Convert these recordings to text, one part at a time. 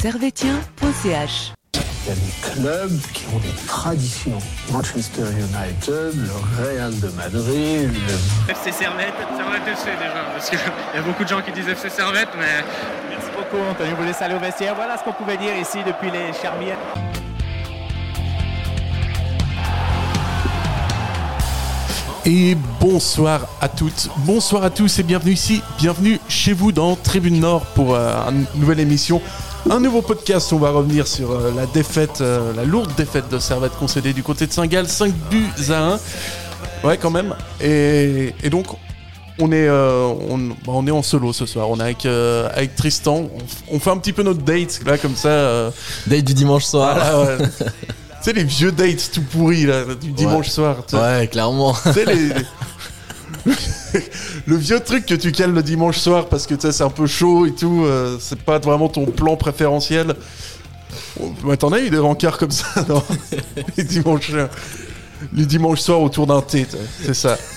servetien.ch Il y a des clubs qui ont des traditions. Manchester United, le Real de Madrid, le FC Servette, Servette FC déjà, parce qu'il y a beaucoup de gens qui disent FC Servette, mais Merci beaucoup, Antonio. Vous laisse aller au vestiaire. Voilà ce qu'on pouvait dire ici depuis les Charmières. Et bonsoir à toutes, bonsoir à tous et bienvenue ici, bienvenue chez vous dans Tribune Nord pour euh, une nouvelle émission, un nouveau podcast. On va revenir sur euh, la défaite, euh, la lourde défaite de Servette concédée du côté de Saint-Gall, 5 buts à 1. Ouais, quand même. Et, et donc, on est, euh, on, bah, on est en solo ce soir. On est avec, avec Tristan. On, fait un petit peu notre date là, comme ça. Date du dimanche soir. voilà, ouais. tu sais, les vieux dates tout pourris là, du dimanche soir. Ouais, clairement. Tu sais, les- le vieux truc que tu cales le dimanche soir parce que tu sais, c'est un peu chaud et tout, euh, c'est pas vraiment ton plan préférentiel. Oh, ouais, T'en as eu des rencarts comme ça, non? Les, dimanches, euh, les dimanches soirs autour d'un thé, c'est ça.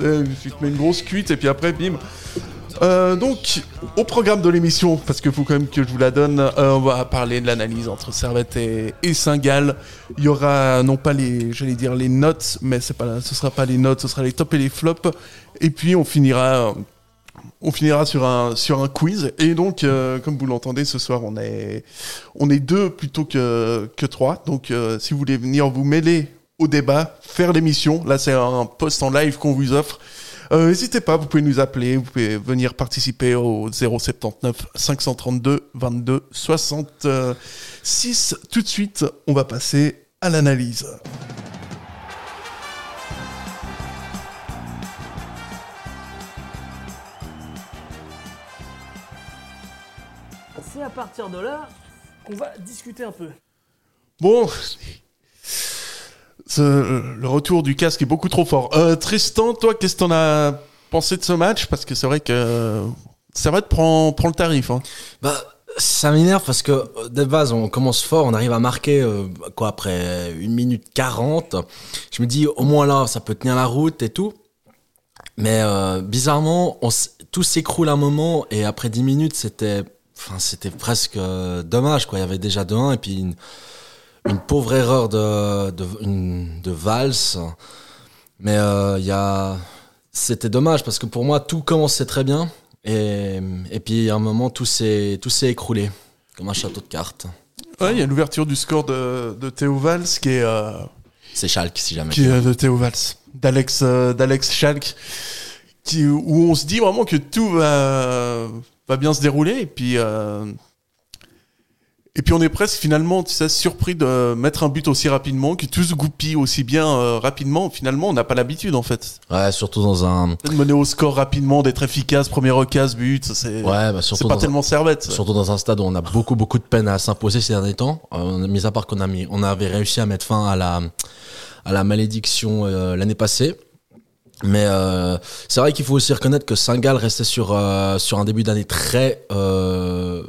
Euh, Tu te mets une grosse cuite et puis après, bim. Euh, donc, au programme de l'émission, parce qu'il faut quand même que je vous la donne, euh, on va parler de l'analyse entre Servette et, et Saint-Gall. Il y aura non pas les, j'allais dire les notes, mais c'est pas, ce sera pas les notes, ce sera les tops et les flops. Et puis on finira, on finira sur un quiz. Et donc, euh, comme vous l'entendez, ce soir on est deux plutôt que que trois. Donc, si vous voulez venir vous mêler au débat, faire l'émission, là c'est un post en live qu'on vous offre. Euh, N'hésitez pas, vous pouvez nous appeler, vous pouvez venir participer au 079 532 22 66. Tout de suite, on va passer à l'analyse. C'est à partir de là qu'on va discuter un peu. Bon, le retour du casque est beaucoup trop fort. Euh, Tristan, toi, qu'est-ce que t'en as pensé de ce match? Parce que c'est vrai que ça va te prend le tarif. Hein. Bah, ça m'énerve parce que euh, de base, on commence fort, on arrive à marquer euh, quoi après 1 minute 40. Je me dis au moins là, ça peut tenir la route et tout. Mais bizarrement, tout s'écroule un moment et après 10 minutes, c'était enfin c'était presque dommage quoi, il y avait déjà 2-1 et puis une, une pauvre erreur de de une, de Valls. Mais euh, c'était dommage parce que pour moi tout commençait très bien et, et puis à un moment tout s'est écroulé comme un château de cartes. Ouais, il y a l'ouverture du score de, de Théo Valls qui est, euh, C'est Schalke si jamais. qui est de Théo Valls, d'Alex euh, d'Alex Schalk, qui, où on se dit vraiment que tout va, va bien se dérouler et puis euh, et puis on est presque finalement tu sais, surpris de mettre un but aussi rapidement, que tout se goupille aussi bien euh, rapidement. Finalement, on n'a pas l'habitude en fait Ouais, surtout dans un de mener au score rapidement, d'être efficace, première occasion, but. C'est ouais, bah, c'est surtout pas dans un- tellement servette. Surtout dans un stade où on a beaucoup beaucoup de peine à s'imposer ces derniers temps. Euh, mis à part qu'on a mis, on avait réussi à mettre fin à la à la malédiction euh, l'année passée. Mais euh, c'est vrai qu'il faut aussi reconnaître que Saint-Gall restait sur euh, sur un début d'année très euh,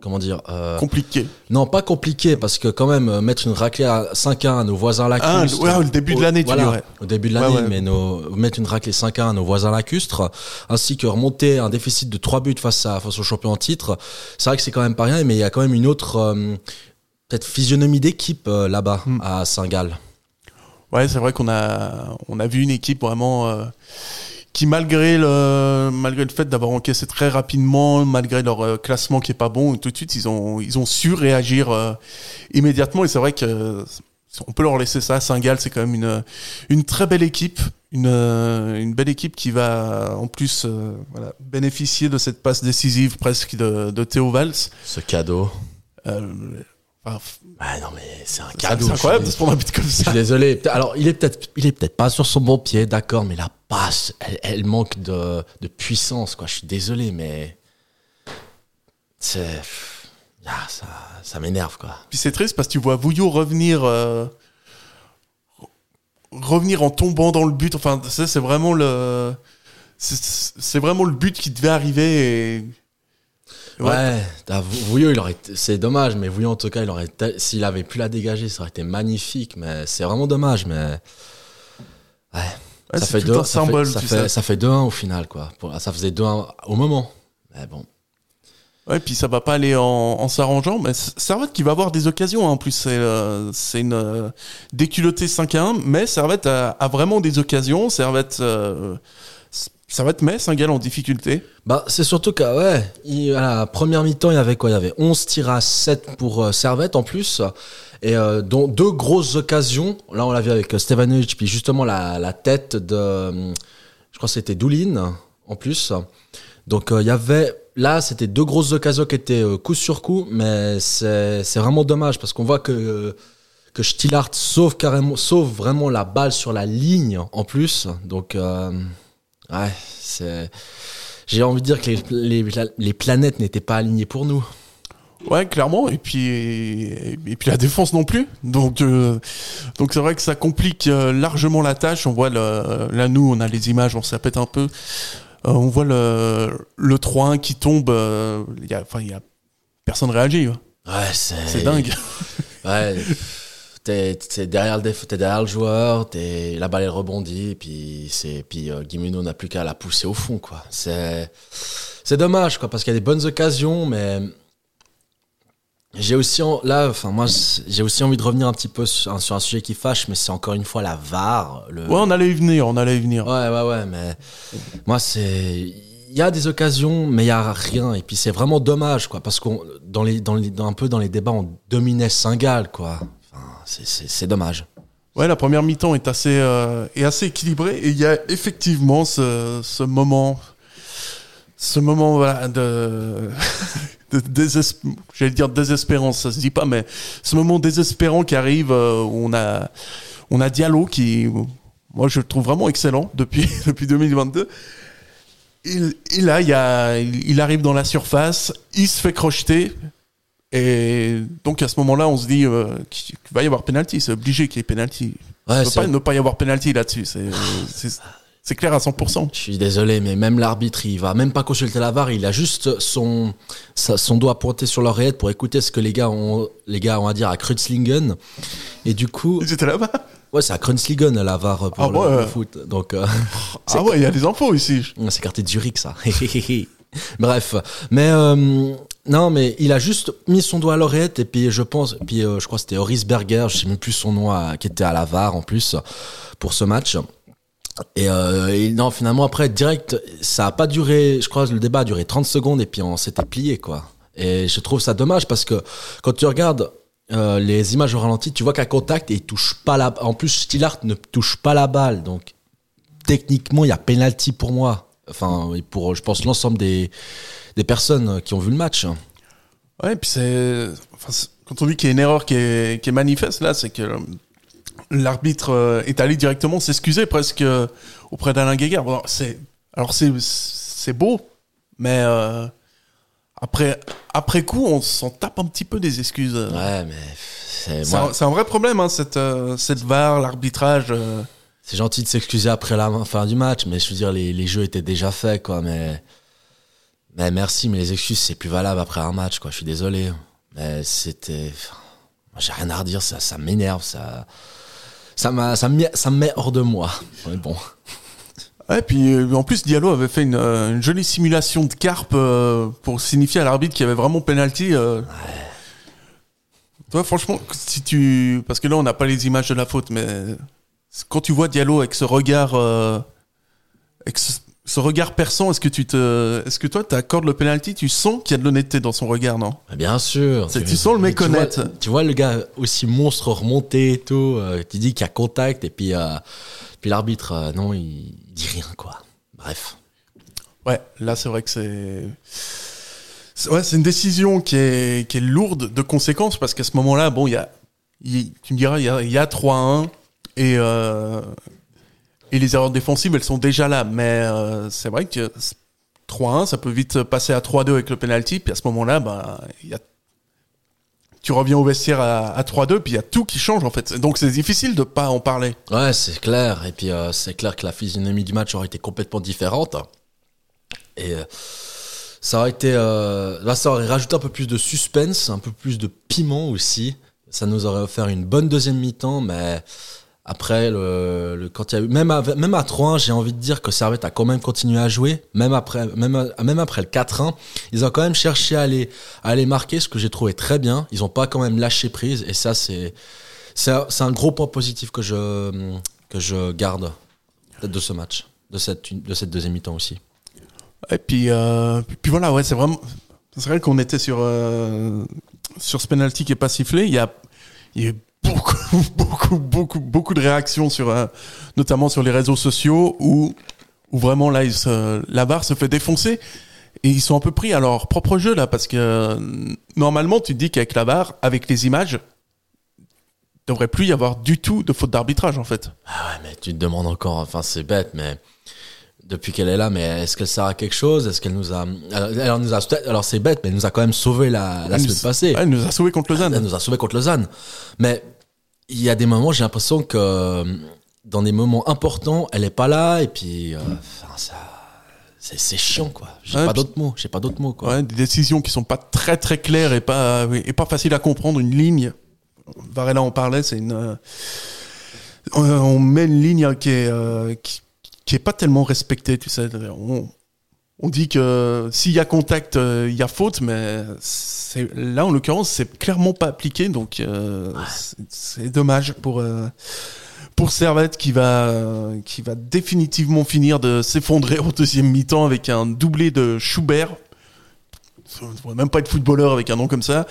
comment dire euh, Compliqué. non pas compliqué parce que quand même euh, mettre une raclée à 5-1 à nos voisins Ah, lacustres ouais, le début de au- l'année, tu voilà, dirais. au début de l'année Ouais, ouais. mais nos, mettre une raclée 5-1 à nos voisins lacustres ainsi que remonter un déficit de 3 buts face à face au champion en titre c'est vrai que c'est quand même pas rien mais il y a quand même une autre euh, peut-être physionomie d'équipe euh, là-bas Hmm. à Saint-Gall Ouais, c'est vrai qu'on a, on a vu une équipe vraiment qui, malgré le, malgré le fait d'avoir encaissé très rapidement, malgré leur euh, classement qui est pas bon, tout de suite ils ont, ils ont su réagir euh, immédiatement. Et c'est vrai que euh, on peut leur laisser ça. Saint-Gall, c'est quand même une, une très belle équipe, une, une belle équipe qui va en plus euh, voilà, bénéficier de cette passe décisive presque de, de Théo Valls. ce cadeau Euh, enfin, ah non mais c'est un cadeau c'est incroyable de je se prendre un but comme suis ça. désolé. Peut- Alors, il est peut-être, il est peut-être pas sur son bon pied, d'accord, mais la passe, elle, elle manque de, de puissance, quoi. Je suis désolé, mais c'est, ah, ça, ça m'énerve, quoi. Puis c'est triste parce que tu vois Vouillot revenir, euh, revenir en tombant dans le but. Enfin, ça, c'est vraiment le, c'est c'est vraiment le but qui devait arriver. Et... Ouais, Vouillot, il aurait, c'est dommage, mais Vouillot en tout cas, il aurait, s'il avait pu la dégager, ça aurait été magnifique, mais c'est vraiment dommage, mais ouais. Ouais, ça, fait deux, ça, symbole, fait, ça, fait, ça fait 2-1 au final, quoi. Ça faisait 2-1 au moment. Mais bon. Ouais, puis ça va pas aller en, en s'arrangeant. Mais Servette qui va avoir des occasions. hein. En plus, c'est euh, c'est une euh, déculottée 5 à 1, mais Servette a, a vraiment des occasions. Servette, euh, Servette met Saint-Gall en difficulté. Bah, c'est surtout qu'à ouais, la première mi-temps, il y avait quoi? Il y avait 11 tirs à 7 pour euh, Servette en plus. Et euh, dont deux grosses occasions. Là, on l'a vu avec euh, Stevanovic, puis justement la, tête de. Je crois que c'était Doulin en plus. Donc, euh, il y avait. Là, c'était deux grosses occasions qui étaient coup sur coup, mais c'est vraiment dommage parce qu'on voit que. que sauve carrément, sauve vraiment la balle sur la ligne en plus. Donc, ouais, c'est. J'ai envie de dire que les, les, les planètes n'étaient pas alignées pour nous. Ouais, clairement. Et puis, et, puis la défense non plus. Donc, euh, donc c'est vrai que ça complique euh, largement la tâche. On voit le, là, nous, on a les images, on s'appelle un peu. Euh, on voit le, le 3-1 qui tombe. euh, Il y a, enfin, il y a personne réagit. hein. Ouais, c'est. C'est dingue. Ouais. T'es derrière, le déf- t'es derrière le joueur, la balle elle rebondit, et puis, c'est, puis euh, Guimeno n'a plus qu'à la pousser au fond, quoi. C'est, c'est dommage, quoi, parce qu'il y a des bonnes occasions, mais j'ai aussi, en- là, enfin, moi, j'ai aussi envie de revenir un petit peu sur, un- sur un sujet qui fâche, mais c'est encore une fois la VAR. Le, Ouais, on allait y venir, on allait y venir. Ouais, ouais, ouais, mais moi, c'est. Il y a des occasions, mais il y a rien. Et puis c'est vraiment dommage, quoi, parce qu'on dans les, dans les, dans- un peu dans les débats, on dominait Saint-Gall, quoi. C'est- dommage. Ouais, la première mi-temps est assez, euh, est assez équilibrée et il y a effectivement ce, ce moment, ce moment voilà, de, de j'allais dire désespérance, ça se dit pas, mais ce moment désespérant qui arrive euh, où on a, on a Diallo qui, moi je le trouve vraiment excellent depuis, depuis 2022. Et, là, il, a, il arrive dans la surface, il se fait crocheter. Et donc à ce moment-là, on se dit euh, qu'il va y avoir penalty, c'est obligé qu'il y ait penalty. Ouais, ne pas ne pas y avoir penalty là-dessus, c'est clair à 100%. Je suis désolé, mais même l'arbitre, il va même pas consulter la VAR, il a juste son, son doigt pointé sur l'oreillette pour écouter ce que les gars ont, les gars ont à dire à Kreuzlingen. Et du coup, Ils étaient là-bas ouais, c'est à Kreuzlingen la VAR pour Ah le, ouais. le foot. Donc, euh, Ah ouais, il y a des infos ici. C'est quartier de Zurich, ça. Bref, mais euh, non, mais il a juste mis son doigt à l'oreillette et puis je pense, puis euh, je crois que c'était Horis Berger, je sais même plus son nom, à- qui était à la VAR en plus pour ce match. Et, euh, et non, finalement après direct, ça a pas duré. Je crois que le débat a duré 30 secondes et puis on s'était plié quoi. Et je trouve ça dommage parce que quand tu regardes euh, les images au ralenti, tu vois qu'à contact et il touche pas la. En plus, Stillart ne touche pas la balle, donc techniquement il y a penalty pour moi. Enfin, pour je pense l'ensemble des des personnes qui ont vu le match. Ouais, puis c'est. enfin, quand on dit qu'il y a une erreur qui est, qui est manifeste là, c'est que l'arbitre euh, est allé directement s'excuser presque euh, auprès d'Alain Guéguer. Bon, c'est, alors c'est, c'est beau, mais euh, après, après coup, on s'en tape un petit peu des excuses. Ouais, mais c'est C'est, moi- un, c'est un vrai problème, hein, cette, cette VAR, l'arbitrage. euh. C'est gentil de s'excuser après la fin du match, mais je veux dire, les, les jeux étaient déjà faits, quoi. Mais, mais merci, mais les excuses, c'est plus valable après un match, quoi. Je suis désolé. Mais c'était. J'ai rien à redire, ça, ça m'énerve, ça. Ça, m'a- ça, me met- ça me met hors de moi. Mais bon. Ouais, puis euh, en plus Diallo avait fait une, euh, une jolie simulation de carpe euh, pour signifier à l'arbitre qu'il y avait vraiment penalty. Euh. Toi, franchement, si tu, parce que là on n'a pas les images de la faute, mais quand tu vois Diallo avec ce regard, avec ce, ce regard perçant, est-ce que tu te, est-ce que toi t'accordes le penalty, tu sens qu'il y a de l'honnêteté dans son regard, non? Mais Bien sûr. Tu sens le tu méconnaître. vois- Tu vois, le gars aussi monstre remonté et tout, euh, tu dis qu'il y a contact, et puis, euh, puis l'arbitre, euh, non, il, il dit rien, quoi. Bref. Ouais, là c'est vrai que c'est. Ouais, c'est une décision qui est, qui est lourde de conséquences parce qu'à ce moment-là, bon, il y a. tu me diras, il y a, y a 3-1 et, euh, et les erreurs défensives, elles sont déjà là. Mais euh, c'est vrai que 3-1, ça peut vite passer à 3-2 avec le penalty. Puis à ce moment-là, il y a. Tu reviens au vestiaire à, à 3-2, puis il y a tout qui change en fait. Donc c'est difficile de pas en parler. Ouais, c'est clair. Et puis, euh, c'est clair que la physionomie du match aurait été complètement différente. Et euh, ça aurait été. Là, ça aurait rajouté un peu plus de suspense, un peu plus de piment aussi. Ça nous aurait offert une bonne deuxième mi-temps, mais Après, le, quand y a eu, même à, même à 3-1, j'ai envie de dire que Servette a quand même continué à jouer, même après, même, même après le 4-1. Ils ont quand même cherché à aller, à aller marquer, ce que j'ai trouvé très bien. Ils ont pas quand même lâché prise, et ça, c'est, c'est, un- gros point positif que je, que je garde de ce match, de cette, de cette deuxième mi-temps aussi. Et puis, euh, puis voilà, ouais, c'est vrai qu'on était sur, euh, sur ce penalty qui est pas sifflé. Il y a, beaucoup, beaucoup, beaucoup, beaucoup de réactions sur, euh, notamment sur les réseaux sociaux où, où vraiment là, ils se- la barre se fait défoncer. Et ils sont un peu pris à leur propre jeu là, parce que euh, normalement, tu te dis qu'avec la barre, avec les images, il devrait plus y avoir du tout de faute d'arbitrage en fait. Ah ouais, mais tu te demandes encore, enfin c'est bête, mais depuis qu'elle est là, mais est-ce qu'elle sert à quelque chose? Est-ce qu'elle nous a, alors, elle nous a, alors c'est bête, mais elle nous a quand même sauvé la, la semaine nous- passée. Elle nous a sauvé contre Lausanne. Elle nous a sauvé contre Lausanne. Mais il y a des moments, j'ai l'impression que euh, dans des moments importants, elle est pas là, et puis, euh, ça, c'est, chiant quoi. J'ai Ouais, pas d'autres mots, j'ai pas d'autres mots quoi. Ouais, des décisions qui sont pas très très claires et pas et pas faciles à comprendre. Une ligne, Varela en parlait, c'est une. euh, on, on met une ligne qui est euh, qui, qui est pas tellement respectée, tu sais. On, on dit que s'il y a contact, euh, il y a faute, mais là en l'occurrence c'est clairement pas appliqué, donc euh, c'est- dommage pour. euh, pour Servette qui va qui va définitivement finir de s'effondrer au deuxième mi-temps avec un doublé de Schubert. Ça ne devrait même pas être footballeur avec un nom comme ça.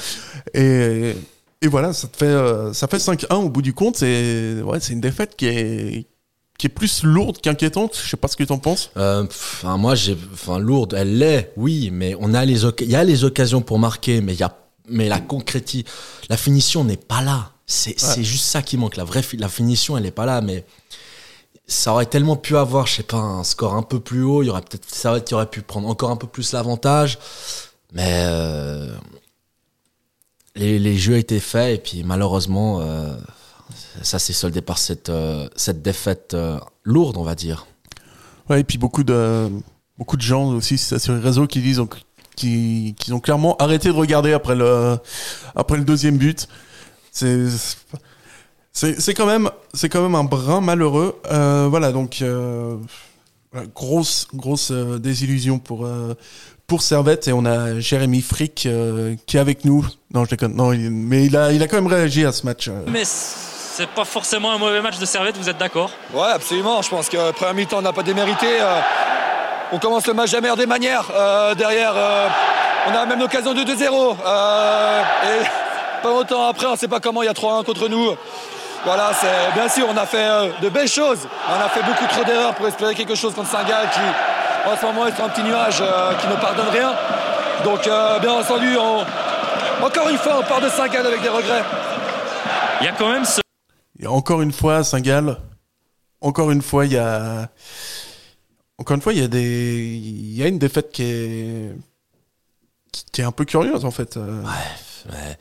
Et, et voilà, ça te fait ça fait 5-1 au bout du compte. C'est ouais, c'est une défaite qui est qui est plus lourde qu'inquiétante. Je sais pas ce que tu en penses. Euh, enfin, moi, j'ai, enfin, lourde, elle l'est, oui, mais on a les, il y a les occasions pour marquer, mais il y a, mais la concréti, la finition n'est pas là. C'est, c'est juste ça qui manque. La vraie, la finition, elle est pas là, mais ça aurait tellement pu avoir, je sais pas, un score un peu plus haut. Il y aurait peut-être, ça aurait, aurait pu prendre encore un peu plus l'avantage, mais euh, les, les jeux étaient faits et puis malheureusement, euh, ça s'est soldé par cette, euh, cette défaite euh, lourde, on va dire. Ouais, et puis beaucoup de beaucoup de gens aussi sur les réseaux qui disent donc, qui, qui ont clairement arrêté de regarder après le après le deuxième but. C'est c'est c'est quand même c'est quand même un brin malheureux. Euh, voilà donc euh, grosse grosse euh, désillusion pour euh, pour Servette et on a Jérémy Frick euh, qui est avec nous. Non, je déconne. Non, il- mais il a il a quand même réagi à ce match. euh. Mais c'est pas forcément un mauvais match de Servette, vous êtes d'accord? Ouais, absolument. Je pense que premier mi-temps, on n'a pas démérité. Euh, on commence le match de la meilleure des manières. Euh, derrière, euh, on a même l'occasion de 2-0. Euh, et pas longtemps après, on ne sait pas comment il y a 3-1 contre nous. Voilà, c'est bien sûr, on a fait de belles choses. On a fait beaucoup trop d'erreurs pour espérer quelque chose contre Saint-Gall qui, en ce moment, est sur un petit nuage qui ne pardonne rien. Donc, bien entendu, on- encore une fois, on part de Saint-Gall avec des regrets. Il y a quand même ce Et encore une fois, Saint-Gall, encore une fois, il y a. Encore une fois, il y a des. Il y a une défaite qui est. qui- est un peu curieuse, en fait. Euh, Ouais.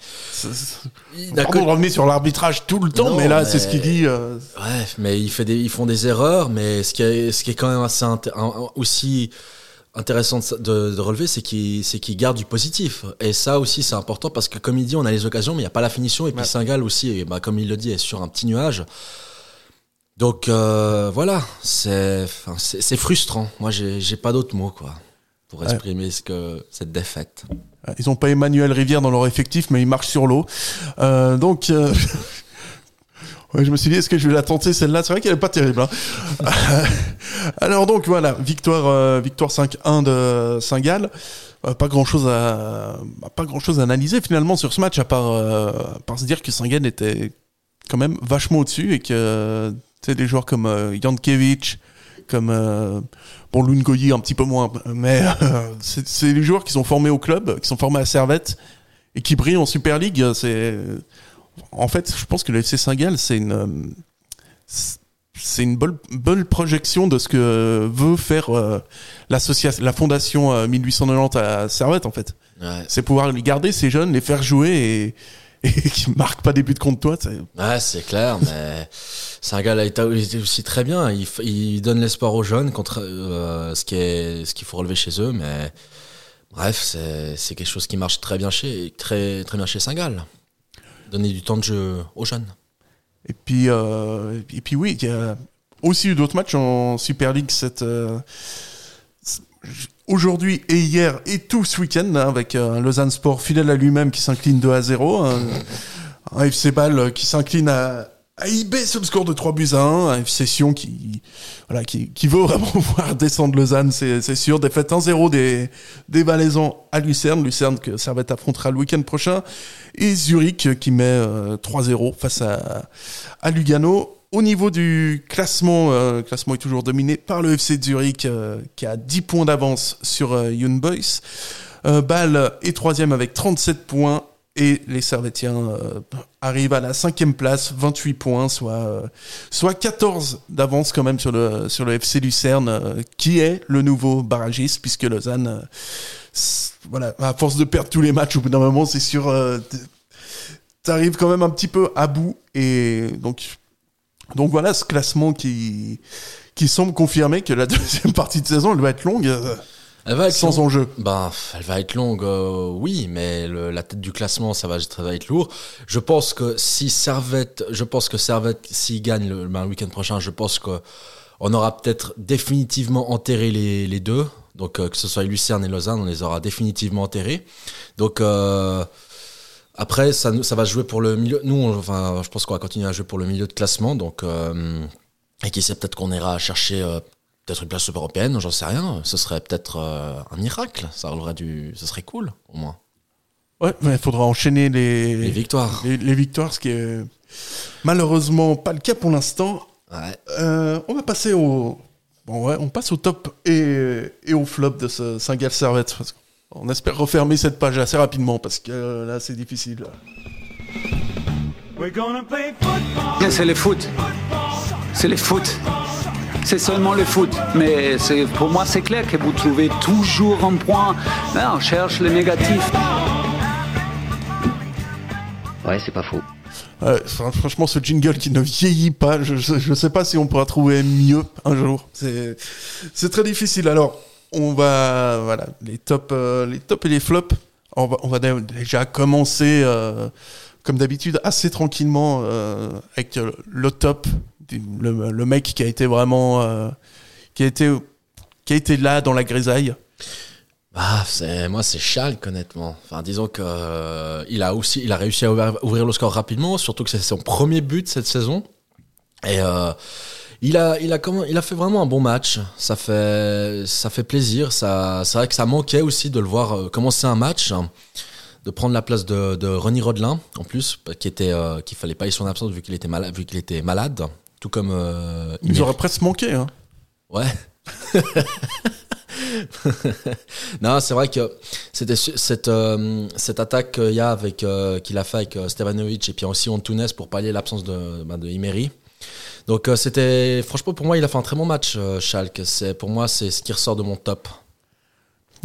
Pardon de revenir sur l'arbitrage tout le temps, Non, mais là, mais- c'est ce qu'il dit. euh, Ouais, mais il fait des, ils font des erreurs, mais ce qui est, ce qui est quand même assez un- aussi intéressant de, de- de relever, c'est qu'il, c'est qu'il garde du positif. Et ça aussi, c'est important parce que comme il dit, on a les occasions, mais il n'y a pas la finition. Et puis Ouais. Saint-Gall aussi, et bah, comme il le dit, est sur un petit nuage. Donc euh, voilà, c'est, frustrant. Moi, j'ai, pas d'autres mots, quoi, pour Ouais. exprimer ce que cette défaite. Ils ont pas Emmanuel Rivière dans leur effectif, mais ils marchent sur l'eau. Euh, donc, euh, ouais, je me suis dit, est-ce que je vais la tenter celle-là? C'est vrai qu'elle est pas terrible. hein. Alors donc voilà, victoire, euh, victoire 5-1 de Saint-Gall. Euh, pas grand chose à, pas grand chose à analyser finalement sur ce match à part, euh, à part se dire que Saint-Gall était quand même vachement au-dessus et que des joueurs comme Jankiewicz, comme bon Lungoyi un petit peu moins, mais c'est les joueurs qui sont formés au club, qui sont formés à Servette et qui brillent en Super League. C'est en fait, je pense que le FC Saint-Gall, c'est une euh, c'est une bonne, bonne projection de ce que veut faire euh, l'association, la fondation euh, 1890 à Servette en fait. Ouais. C'est pouvoir les garder ces jeunes, les faire jouer et, et qui marquent pas des buts contre toi. c'est- Ouais, c'est clair, mais été il était aussi très bien. Il, donne l'espoir aux jeunes, contre, euh, ce qui est ce qu'il faut relever chez eux. Mais bref, c'est c'est quelque chose qui marche très bien chez très très bien chez Saint-Gall. Donner du temps de jeu aux jeunes. Et puis, euh, et puis oui, il y a aussi eu d'autres matchs en Super League cette, euh, aujourd'hui et hier et tout ce week-end hein, avec euh, un Lausanne Sport fidèle à lui-même qui s'incline 2 à 0. Un, un FC Bâle qui s'incline à, eBay sur le score de 3 buts à 1. Un FC Sion qui, voilà, qui, qui veut vraiment voir descendre Lausanne, c'est sûr. Défaite 1-0 des, des Valaisans à Lucerne. Lucerne que Servette affrontera le week-end prochain. Et Zurich euh, qui met euh, 3-0 face à, à Lugano. Au niveau du classement, euh, le classement est toujours dominé par le FC de Zurich euh, qui a 10 points d'avance sur euh, Young Boys. Euh, Bâle est troisième avec 37 points et les Servetiens euh, arrivent à la cinquième place, 28 points, soit, euh, soit 14 d'avance quand même sur le, sur le FC Lucerne, euh, qui est le nouveau barragiste, puisque Lausanne, voilà, à force de perdre tous les matchs, au bout d'un moment, c'est sûr, t'arrives quand même un petit peu à bout, et donc, donc voilà ce classement qui, qui semble confirmer que la deuxième partie de saison, elle va être longue, Elle va être sans longue. enjeu. Bah, elle va être longue, euh, oui, mais le- la tête du classement, ça va, ça va être lourd. Je pense que si Servette, je pense que Servette, s'il gagne le, ben, le week-end prochain, je pense que on aura peut-être définitivement enterré les, les deux. Donc, euh, que ce soit Lucerne et Lausanne, on les aura définitivement enterrés. Donc, euh, après, ça, va jouer pour le milieu. Nous, on- enfin, je pense qu'on va continuer à jouer pour le milieu de classement. Donc, et qui sait, peut-être qu'on ira chercher peut-être une place européenne, j'en sais rien. Ce serait peut-être euh, un miracle. Ça releverait du, ce serait cool, au moins. Ouais, mais il faudra enchaîner les, Les victoires. les, les victoires, ce qui est malheureusement pas le cas pour l'instant. Ouais. Euh, on va passer au. Bon, ouais, on passe au top et, et au flop de ce Saint-Gall Servette. qu'on espère refermer cette page assez rapidement parce que euh, là, c'est difficile. C'est le foot. C'est le foot. C'est seulement le foot. Mais pour moi, c'est clair que vous trouvez toujours un point. Là, on cherche le négatif. Ouais, c'est pas faux. Franchement, ce jingle qui ne vieillit pas, je, je, je sais pas si on pourra trouver mieux un jour. C'est, très difficile. Alors, on va, voilà, les tops, euh, les tops et les flops. On va, on va dé- déjà commencer, euh, comme d'habitude, assez tranquillement euh, avec le top, le, le mec qui a été vraiment, euh, qui a été, qui a été là dans la grisaille. Bah, c'est moi, c'est Schalke, honnêtement. Enfin, disons que euh, il a aussi, il a réussi à ouvrir, le score rapidement, surtout que c'est son premier but cette saison. Et euh, il a, il a comment, il a fait vraiment un bon match. Ça fait, ça fait plaisir. Ça, c'est vrai que ça manquait aussi de le voir commencer un match, hein, de prendre la place de, de Ronny Rodelin en plus, qui était, qu'il fallait pas y son absence vu qu'il était vu qu'il était malade, tout comme. Euh, Ils auraient presque manqué. Hein. Ouais. non, c'est vrai que c'était cette, euh, cette attaque qu'il y a avec euh, qu'il a fait avec euh, Stevanovic et puis aussi Antunes pour pallier l'absence de, ben, de Imeri. Donc euh, c'était franchement pour moi il a fait un très bon match Schalke. C'est pour moi c'est ce qui ressort de mon top.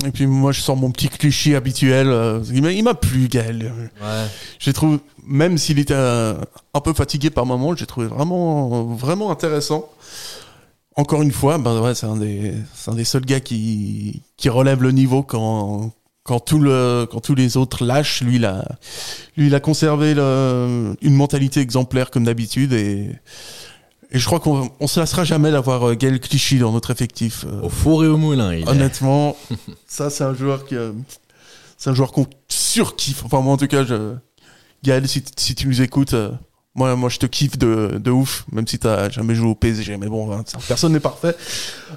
Et puis moi, je sors mon petit cliché habituel. euh, il m'a- plu, Gaël. Ouais. J'ai trouvé, même s'il était euh, un peu fatigué par moments, j'ai trouvé vraiment, vraiment intéressant. Encore une fois, ben ouais, c'est un des, un des seuls gars qui, qui relève le niveau quand, quand tout le, quand tous les autres lâchent. Lui, il a, lui, il a conservé le- une mentalité exemplaire comme d'habitude et, et je crois qu'on, on se lassera jamais d'avoir euh, Gaël Clichy dans notre effectif. euh, Au four et au moulin. Il est. Honnêtement, ça c'est un joueur qui, euh, c'est un joueur qu'on surkiffe. Enfin moi en tout cas, je... Gaël, si, si tu nous écoutes, euh, moi, moi je te kiffe de, de ouf, même si t'as jamais joué au PSG. Mais bon, hein, personne n'est parfait.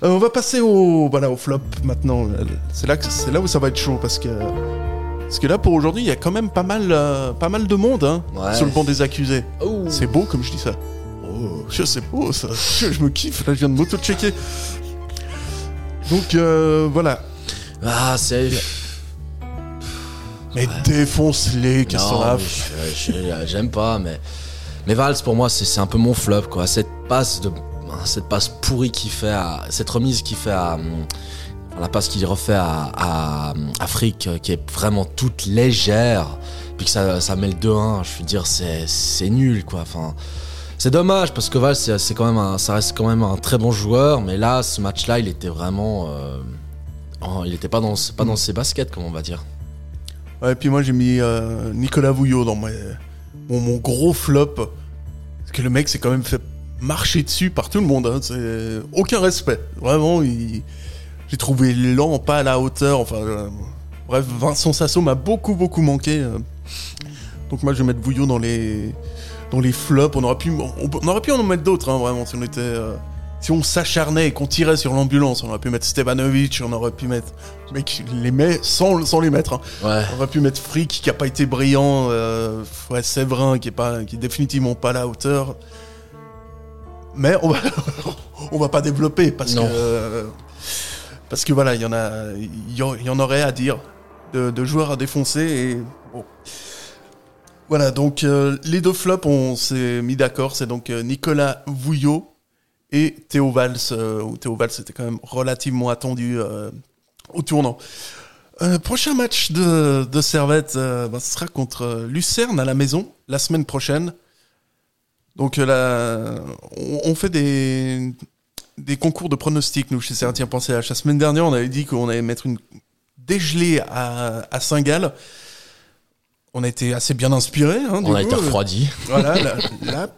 Euh, on va passer au, voilà, au flop maintenant. C'est là, que- c'est là où ça va être chaud parce que. Parce que là, pour aujourd'hui, il y a quand même pas mal, euh, pas mal de monde hein, Ouais. sur le banc des accusés. Oh. C'est beau comme je dis ça. Oh, je- c'est beau ça. Je, je me kiffe. Là, je viens de m'auto-checker. Donc euh, voilà. Ah c'est. Mais défonce-les, qu'est-ce as mais je- je- J'aime pas, mais. Mais Valls, pour moi, c'est un peu mon flop, quoi. Cette passe de. Cette passe pourrie qu'il fait à. Cette remise qu'il fait à. hum, La passe qu'il refait à, à, hum, euh, qui est vraiment toute légère, puis que ça, ça met le 2-1, je veux dire, c'est c'est nul, quoi. Enfin. C'est dommage parce que Valls, c'est quand même un, ça reste quand même un très bon joueur, mais là, ce match-là, il était vraiment, euh, il était pas dans, ses baskets, comme on va dire. Et puis moi j'ai mis euh, Nicolas Vouillot dans mon, gros flop. Parce que le mec s'est quand même fait marcher dessus par tout le monde. hein. C'est aucun respect. Vraiment, j'ai trouvé lent, pas à la hauteur. Enfin, euh, bref, Vincent Sasso m'a beaucoup, beaucoup manqué. Donc moi, je vais mettre Bouillot dans les dans les flops. On aurait pu, on, on aurait pu en mettre d'autres, hein, vraiment, si on était, euh, si on s'acharnait et qu'on tirait sur l'ambulance. On aurait pu mettre Stevanovic, on aurait pu mettre, mec les met sans, sans les mettre. hein. Ouais. On aurait pu mettre Frick qui a pas été brillant, euh, ouais, Séverin qui est pas, qui est définitivement pas à la hauteur. Mais on va, on va pas développer parce Non. que, euh, parce que voilà, il y en a, il y, en- il y en aurait à dire de, de joueurs à défoncer et. Voilà, donc euh, les deux flops, on s'est mis d'accord, c'est donc euh, Nicolas Vouillot et Théo Valls, euh, Théo Valls était quand même relativement attendu au tournant. Prochain match de, Servette, bah, ce sera contre Lucerne à la maison la semaine prochaine. Donc là, on, fait des, des concours de pronostics, nous, chez Servetien Pensée H. La semaine dernière, on avait dit qu'on allait mettre une dégelée à, à Saint-Gall. On a été assez bien inspirés. Hein, du On a coup. été refroidi. Voilà, là. là.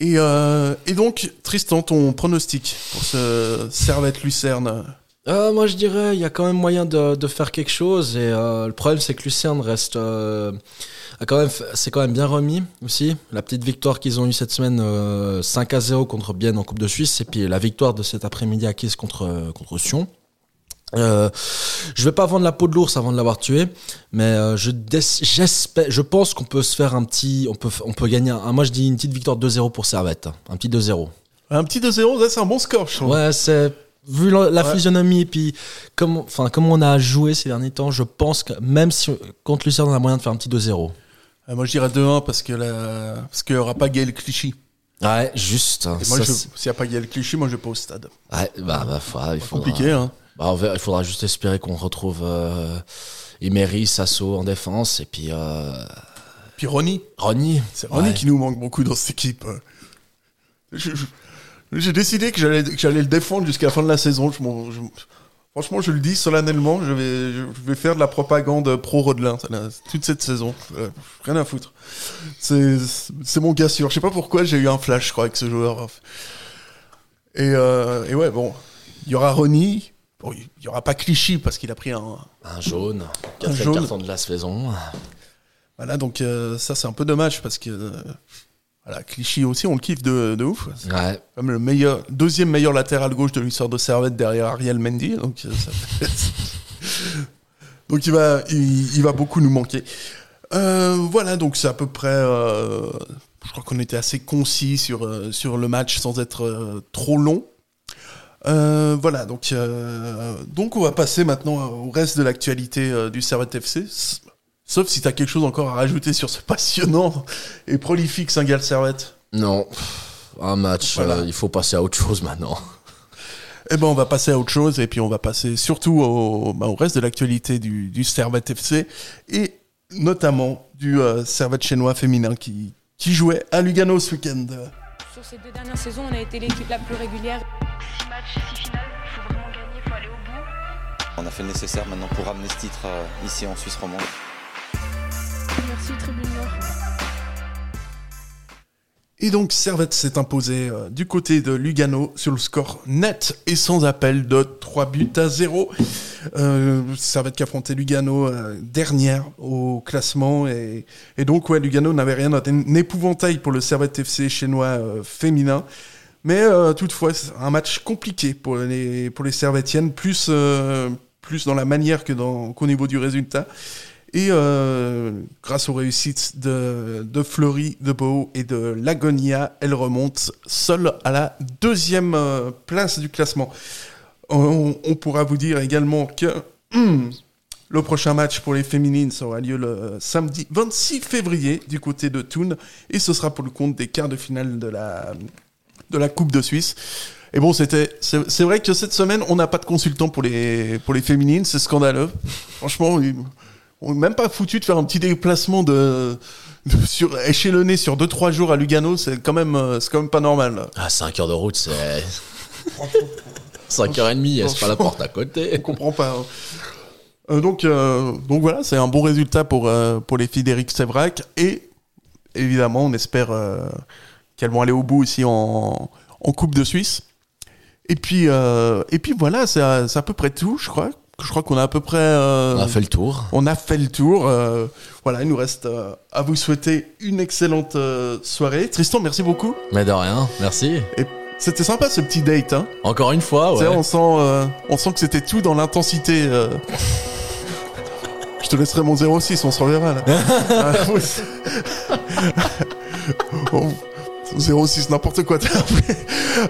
Et, euh, et donc, Tristan, ton pronostic pour ce Servette-Lucerne Euh, moi, je dirais, il y a quand même moyen de, de faire quelque chose. Et euh, le problème, c'est que Lucerne reste. euh, a quand même, c'est quand même bien remis aussi. La petite victoire qu'ils ont eue cette semaine, euh, 5 à 0 contre Bienne en Coupe de Suisse. Et puis la victoire de cet après-midi acquise contre, contre Sion. Euh, je vais pas vendre la peau de l'ours avant de l'avoir tué, mais euh, je j'espère, je pense qu'on peut se faire un petit, on peut, on peut gagner. Un, moi, je dis une petite victoire 2-0 pour Servette, un petit 2-0. Un petit 2-0, ça, c'est un bon score, je trouve. Ouais, c'est vu la, la Ouais. physionomie et puis comme enfin comme on a joué ces derniers temps, je pense que même si contre Lucerne on a moyen de faire un petit 2-0. Euh, moi, je dirais 2-1 parce que la... parce qu'il n'y aura pas Gaël Clichy. Ouais, juste. hein, Et moi, s'il n'y a pas Gaël Clichy, moi, je vais pas au stade. Ouais, bah, bah, faudra- il faudra. Compliqué, hein. Bah, il faudra juste espérer qu'on retrouve euh, Emery, Sasso en défense et puis euh, Puis Ronny. Ronny. C'est Ronny Ouais. qui nous manque beaucoup dans cette équipe. euh. J'ai décidé que j'allais le défendre jusqu'à la fin de la saison. Je m'en- je- franchement, je le dis solennellement, je vais, je vais faire de la propagande pro-Rodelin toute cette saison. Euh, rien à foutre. C'est c'est mon gars sûr. Je sais pas pourquoi j'ai eu un flash, je crois, avec ce joueur. Et, euh, et ouais, bon, il y aura Ronny. Bon, il y aura pas Clichy parce qu'il a pris un, Un jaune, Un jaune. carton de la saison. Voilà, donc euh, ça c'est un peu dommage parce que euh, voilà, Clichy aussi on le kiffe de, de ouf. Ouais. Comme le meilleur, deuxième meilleur latéral gauche de l'histoire de Servette derrière Ariel Mendy. Donc, euh, ça donc il, va, il, il va beaucoup nous manquer. Euh, voilà, donc c'est à peu près. je crois qu'on était assez concis sur, euh, sur le match sans être euh, trop long. Euh, voilà, donc, euh, donc on va passer maintenant au reste de l'actualité euh, du Servette FC. Sauf si tu as quelque chose encore à rajouter sur ce passionnant et prolifique Saint-Gall Servette. Non, un match, Voilà. il faut passer à autre chose maintenant. Eh ben, on va passer à autre chose et puis on va passer surtout au, bah, au reste de l'actualité du, du Servette FC et notamment du Servette chinois féminin qui, qui jouait à Lugano ce week-end. Sur ces deux dernières saisons, on a été l'équipe la plus régulière. Six matchs, six finales, il faut vraiment gagner, il faut aller au bout. On a fait le nécessaire maintenant pour ramener ce titre euh, ici en Suisse romande. Merci Et donc Servette s'est imposé euh, du côté de Lugano sur le score net et sans appel de 3 buts à 0. Euh, Servette qui affrontait Lugano euh, dernière au classement et, donc ouais Lugano n'avait rien d'un épouvantail pour le Servette FC chinois euh, féminin. Mais toutefois, un match compliqué pour les, pour les Servettiennes, plus, plus dans la manière que qu'au niveau du résultat. Et euh, grâce aux réussites de, de Fleury, de Beau et de Lagonia, elle remonte seule à la deuxième euh, place du classement. On, pourra vous dire également que hum, le prochain match pour les féminines aura lieu le samedi 26 février du côté de Thun et ce sera pour le compte des quarts de finale de la, de la Coupe de Suisse. Et bon, c'était, c'est vrai que cette semaine, on n'a pas de consultant pour les, pour les féminines, c'est scandaleux. Franchement, on n'est même pas foutu de faire un petit déplacement de, de- sur, échelonné sur 2-3 jours à Lugano, c'est quand même, euh, c'est quand même pas normal. Ah, 5 heures de route, c'est. 5h30, c'est pas la porte à côté. On comprend pas. hein. Euh, donc, euh, donc voilà, c'est un bon résultat pour, euh, pour les filles d'Eric Sévrac. Et évidemment, on espère euh, qu'elles vont aller au bout aussi en, en Coupe de Suisse. Et puis, euh, et puis voilà, c'est à, c'est à peu près tout, je crois. Je crois qu'on a à peu près. euh, On a fait le tour. On a fait le tour. euh, voilà, il nous reste euh, à vous souhaiter une excellente euh, soirée. Tristan, merci beaucoup. Mais de rien, merci. Et c'était sympa ce petit date. Hein. Encore une fois, ouais. on sent, euh, on sent que c'était tout dans l'intensité. euh. Je te laisserai mon 06, on se reverra là. Ah. On- 06, n'importe quoi.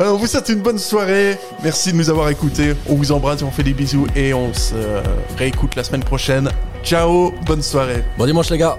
Euh, on vous souhaite une bonne soirée. Merci de nous avoir écoutés. On vous embrasse, on fait des bisous et on se euh, réécoute la semaine prochaine. Ciao, bonne soirée. Bon dimanche les gars.